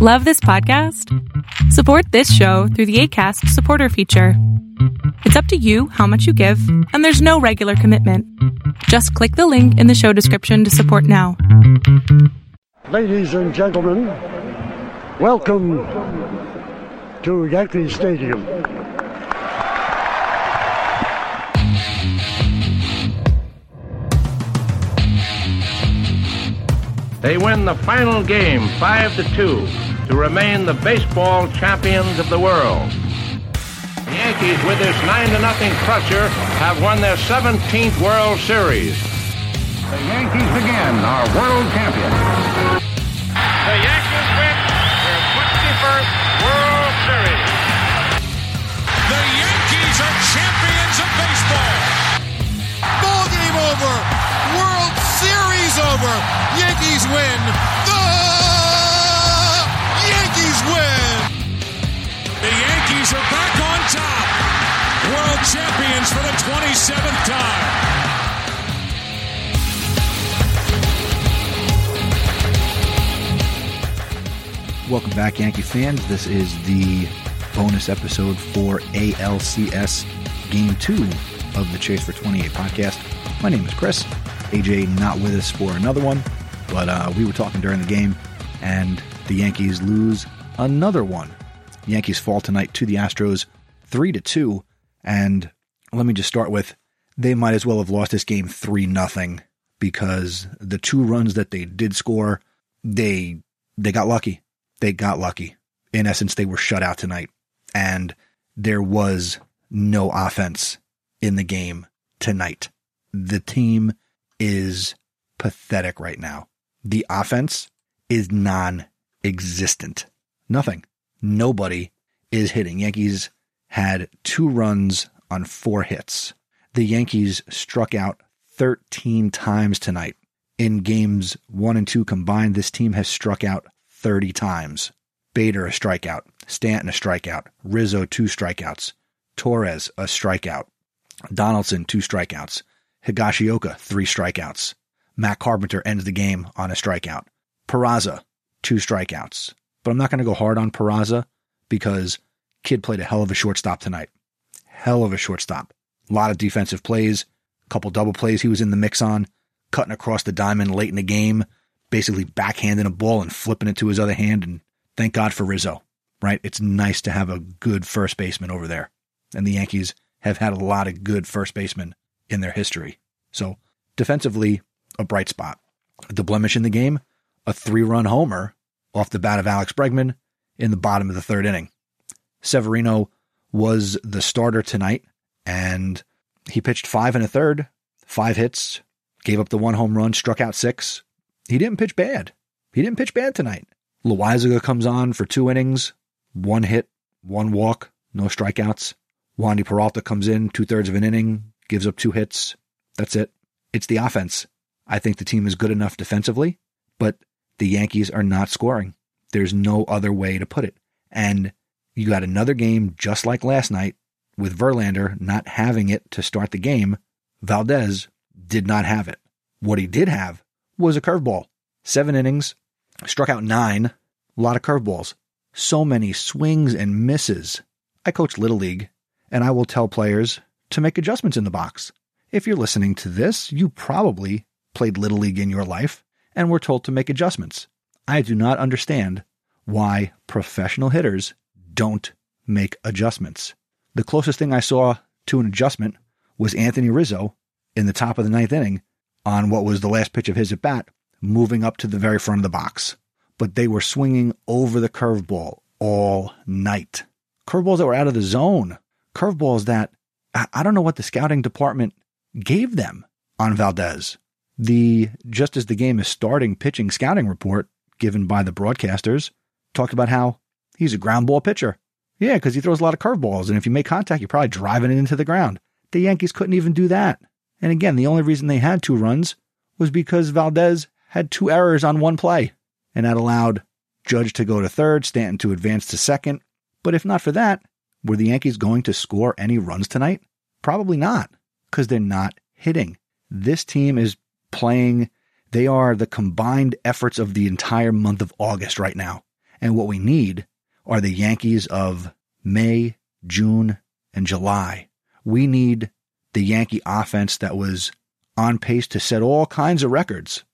Love this podcast? Support this show through the ACAST supporter feature. It's up to you how much you give, and there's no regular commitment. Just click the link in the show description to support now. Ladies and gentlemen, welcome to Yankee Stadium. They win the final game 5 to 2 to remain the baseball champions of the world. The Yankees, with this 9 to nothing crusher, have won their 17th World Series. The Yankees again are world champions. The Yankees win their 21st World Series. The Yankees are champions of baseball. Ball game over. World Series over. Yankees win. Champions for the 27th time. Welcome back, Yankee fans. This is the bonus episode for ALCS Game 2 of the Chase for 28 podcast. My name is Chris. AJ not with us for another one, but uh, we were talking during the game, and the Yankees lose another one. Yankees fall tonight to the Astros 3 to 2, and let me just start with they might as well have lost this game 3 nothing because the two runs that they did score, they they got lucky they got lucky. In essence, they were shut out tonight and there was no offense in the game tonight. The team is pathetic right now. The offense is non existent. Nothing. Nobody is hitting. Yankees had two runs on four hits. The Yankees struck out 13 times tonight. In games one and two combined, this team has struck out 30 times. Bader a strikeout, Stanton a strikeout, Rizzo two strikeouts, Torres a strikeout, Donaldson two strikeouts, Higashioka three strikeouts. Matt Carpenter ends the game on a strikeout. Peraza two strikeouts. But I'm not going to go hard on Peraza because kid played a hell of a shortstop tonight. Hell of a shortstop. A lot of defensive plays, a couple double plays he was in the mix on, cutting across the diamond late in the game, basically backhanding a ball and flipping it to his other hand. And thank God for Rizzo, right? It's nice to have a good first baseman over there. And the Yankees have had a lot of good first basemen in their history. So defensively, a bright spot. The blemish in the game, a three run homer off the bat of Alex Bregman in the bottom of the third inning. Severino was the starter tonight and he pitched five and a third, five hits, gave up the one home run, struck out six, he didn't pitch bad. He didn't pitch bad tonight. Loaisiga comes on for two innings, one hit, one walk, no strikeouts. Wandy Peralta comes in, two thirds of an inning, gives up two hits. That's it. It's the offense. I think the team is good enough defensively, but the Yankees are not scoring. There's no other way to put it. And you got another game just like last night with Verlander not having it to start the game. Valdez did not have it. What he did have was a curveball. Seven innings, struck out nine, a lot of curveballs. So many swings and misses. I coach Little League, and I will tell players to make adjustments in the box. If you're listening to this, you probably played Little League in your life and were told to make adjustments. I do not understand why professional hitters don't make adjustments. The closest thing I saw to an adjustment was Anthony Rizzo in the top of the ninth inning on what was the last pitch of his at bat, moving up to the very front of the box. But they were swinging over the curveball all night. Curveballs that were out of the zone. Curveballs that I don't know what the scouting department gave them on Valdez. The just as the game is starting pitching scouting report given by the broadcasters talked about how he's a ground ball pitcher. Yeah, because he throws a lot of curveballs, and if you make contact, you're probably driving it into the ground. The Yankees couldn't even do that. And again, the only reason they had two runs was because Valdez had two errors on one play, and that allowed Judge to go to third, Stanton to advance to second. But if not for that, were the Yankees going to score any runs tonight? Probably not, because they're not hitting. This team is playing, they are the combined efforts of the entire month of August right now. And what we need are the Yankees of May, June, and July. We need the Yankee offense that was on pace to set all kinds of records.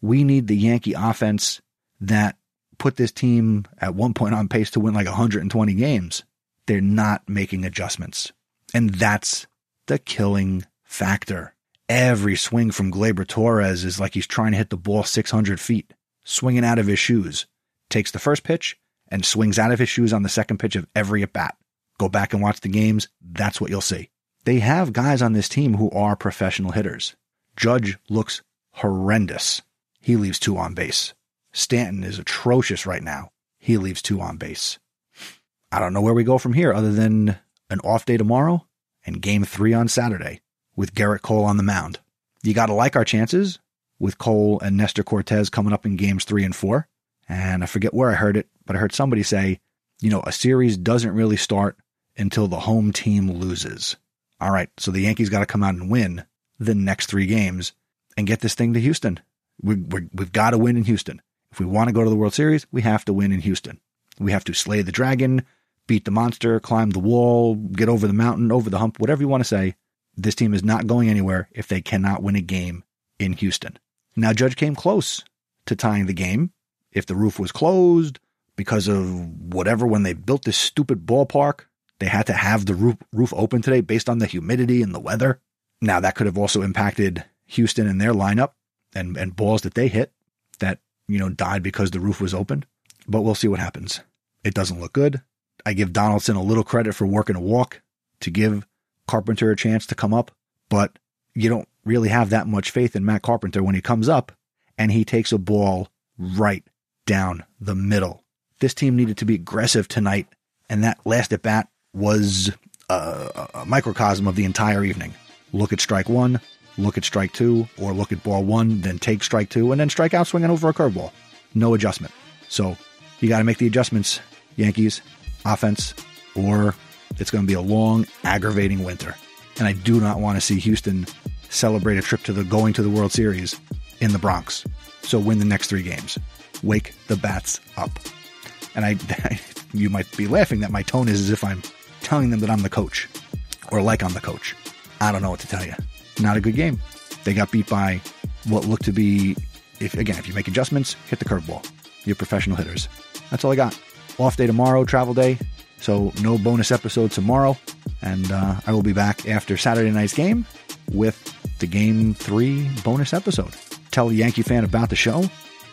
We need the Yankee offense that put this team at one point on pace to win like 120 games. They're not making adjustments. And that's the killing factor. Every swing from Gleyber Torres is like he's trying to hit the ball 600 feet, swinging out of his shoes. Takes the first pitch and swings out of his shoes on the second pitch of every at bat. Go back and watch the games. That's what you'll see. They have guys on this team who are professional hitters. Judge looks horrendous. He leaves two on base. Stanton is atrocious right now. He leaves two on base. I don't know where we go from here other than an off day tomorrow and game three on Saturday with Gerrit Cole on the mound. You got to like our chances with Cole and Nestor Cortes coming up in games three and four. And I forget where I heard it, but I heard somebody say, you know, a series doesn't really start until the home team loses. All right, so the Yankees got to come out and win the next three games and get this thing to Houston. We, we, we've got to win in Houston. If we want to go to the World Series, we have to win in Houston. We have to slay the dragon, beat the monster, climb the wall, get over the mountain, over the hump, whatever you want to say. This team is not going anywhere if they cannot win a game in Houston. Now, Judge came close to tying the game. If the roof was closed because of whatever, when they built this stupid ballpark, they had to have the roof, roof open today based on the humidity and the weather. Now, that could have also impacted Houston and their lineup and, and balls that they hit that, you know, died because the roof was open. But we'll see what happens. It doesn't look good. I give Donaldson a little credit for working a walk to give Carpenter a chance to come up, but you don't really have that much faith in Matt Carpenter when he comes up and he takes a ball right down the middle. This team needed to be aggressive tonight, and that last at bat was a, a microcosm of the entire evening. Look at strike one, look at strike two, or look at ball one, then take strike two, and then strike out swinging over a curveball. No adjustment. So you got to make the adjustments, Yankees, offense, or it's going to be a long, aggravating winter. And I do not want to see Houston celebrate a trip to the going to the World Series in the Bronx. So win the next three games. Wake the bats up. And I, you might be laughing that my tone is as if I'm telling them that I'm the coach or like I'm the coach. I don't know what to tell you. Not a good game. They got beat by what looked to be, if again, if you make adjustments, hit the curveball. You're professional hitters. That's all I got. Off day tomorrow, travel day. So no bonus episode tomorrow. And uh, I will be back after Saturday night's game with the game three bonus episode. Tell a Yankee fan about the show.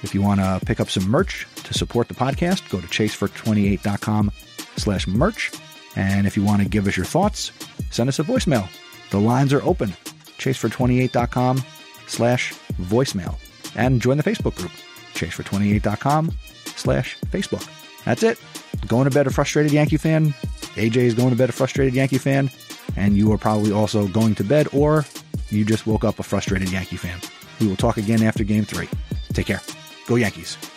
If you want to pick up some merch to support the podcast, go to chasefor28.com slash merch. And if you want to give us your thoughts, send us a voicemail. The lines are open. chasefor28.com slash voicemail. And join the Facebook group, chasefor28.com slash Facebook. That's it. Going to bed a frustrated Yankee fan. AJ is going to bed a frustrated Yankee fan. And you are probably also going to bed, or you just woke up a frustrated Yankee fan. We will talk again after game three. Take care. Go Yankees.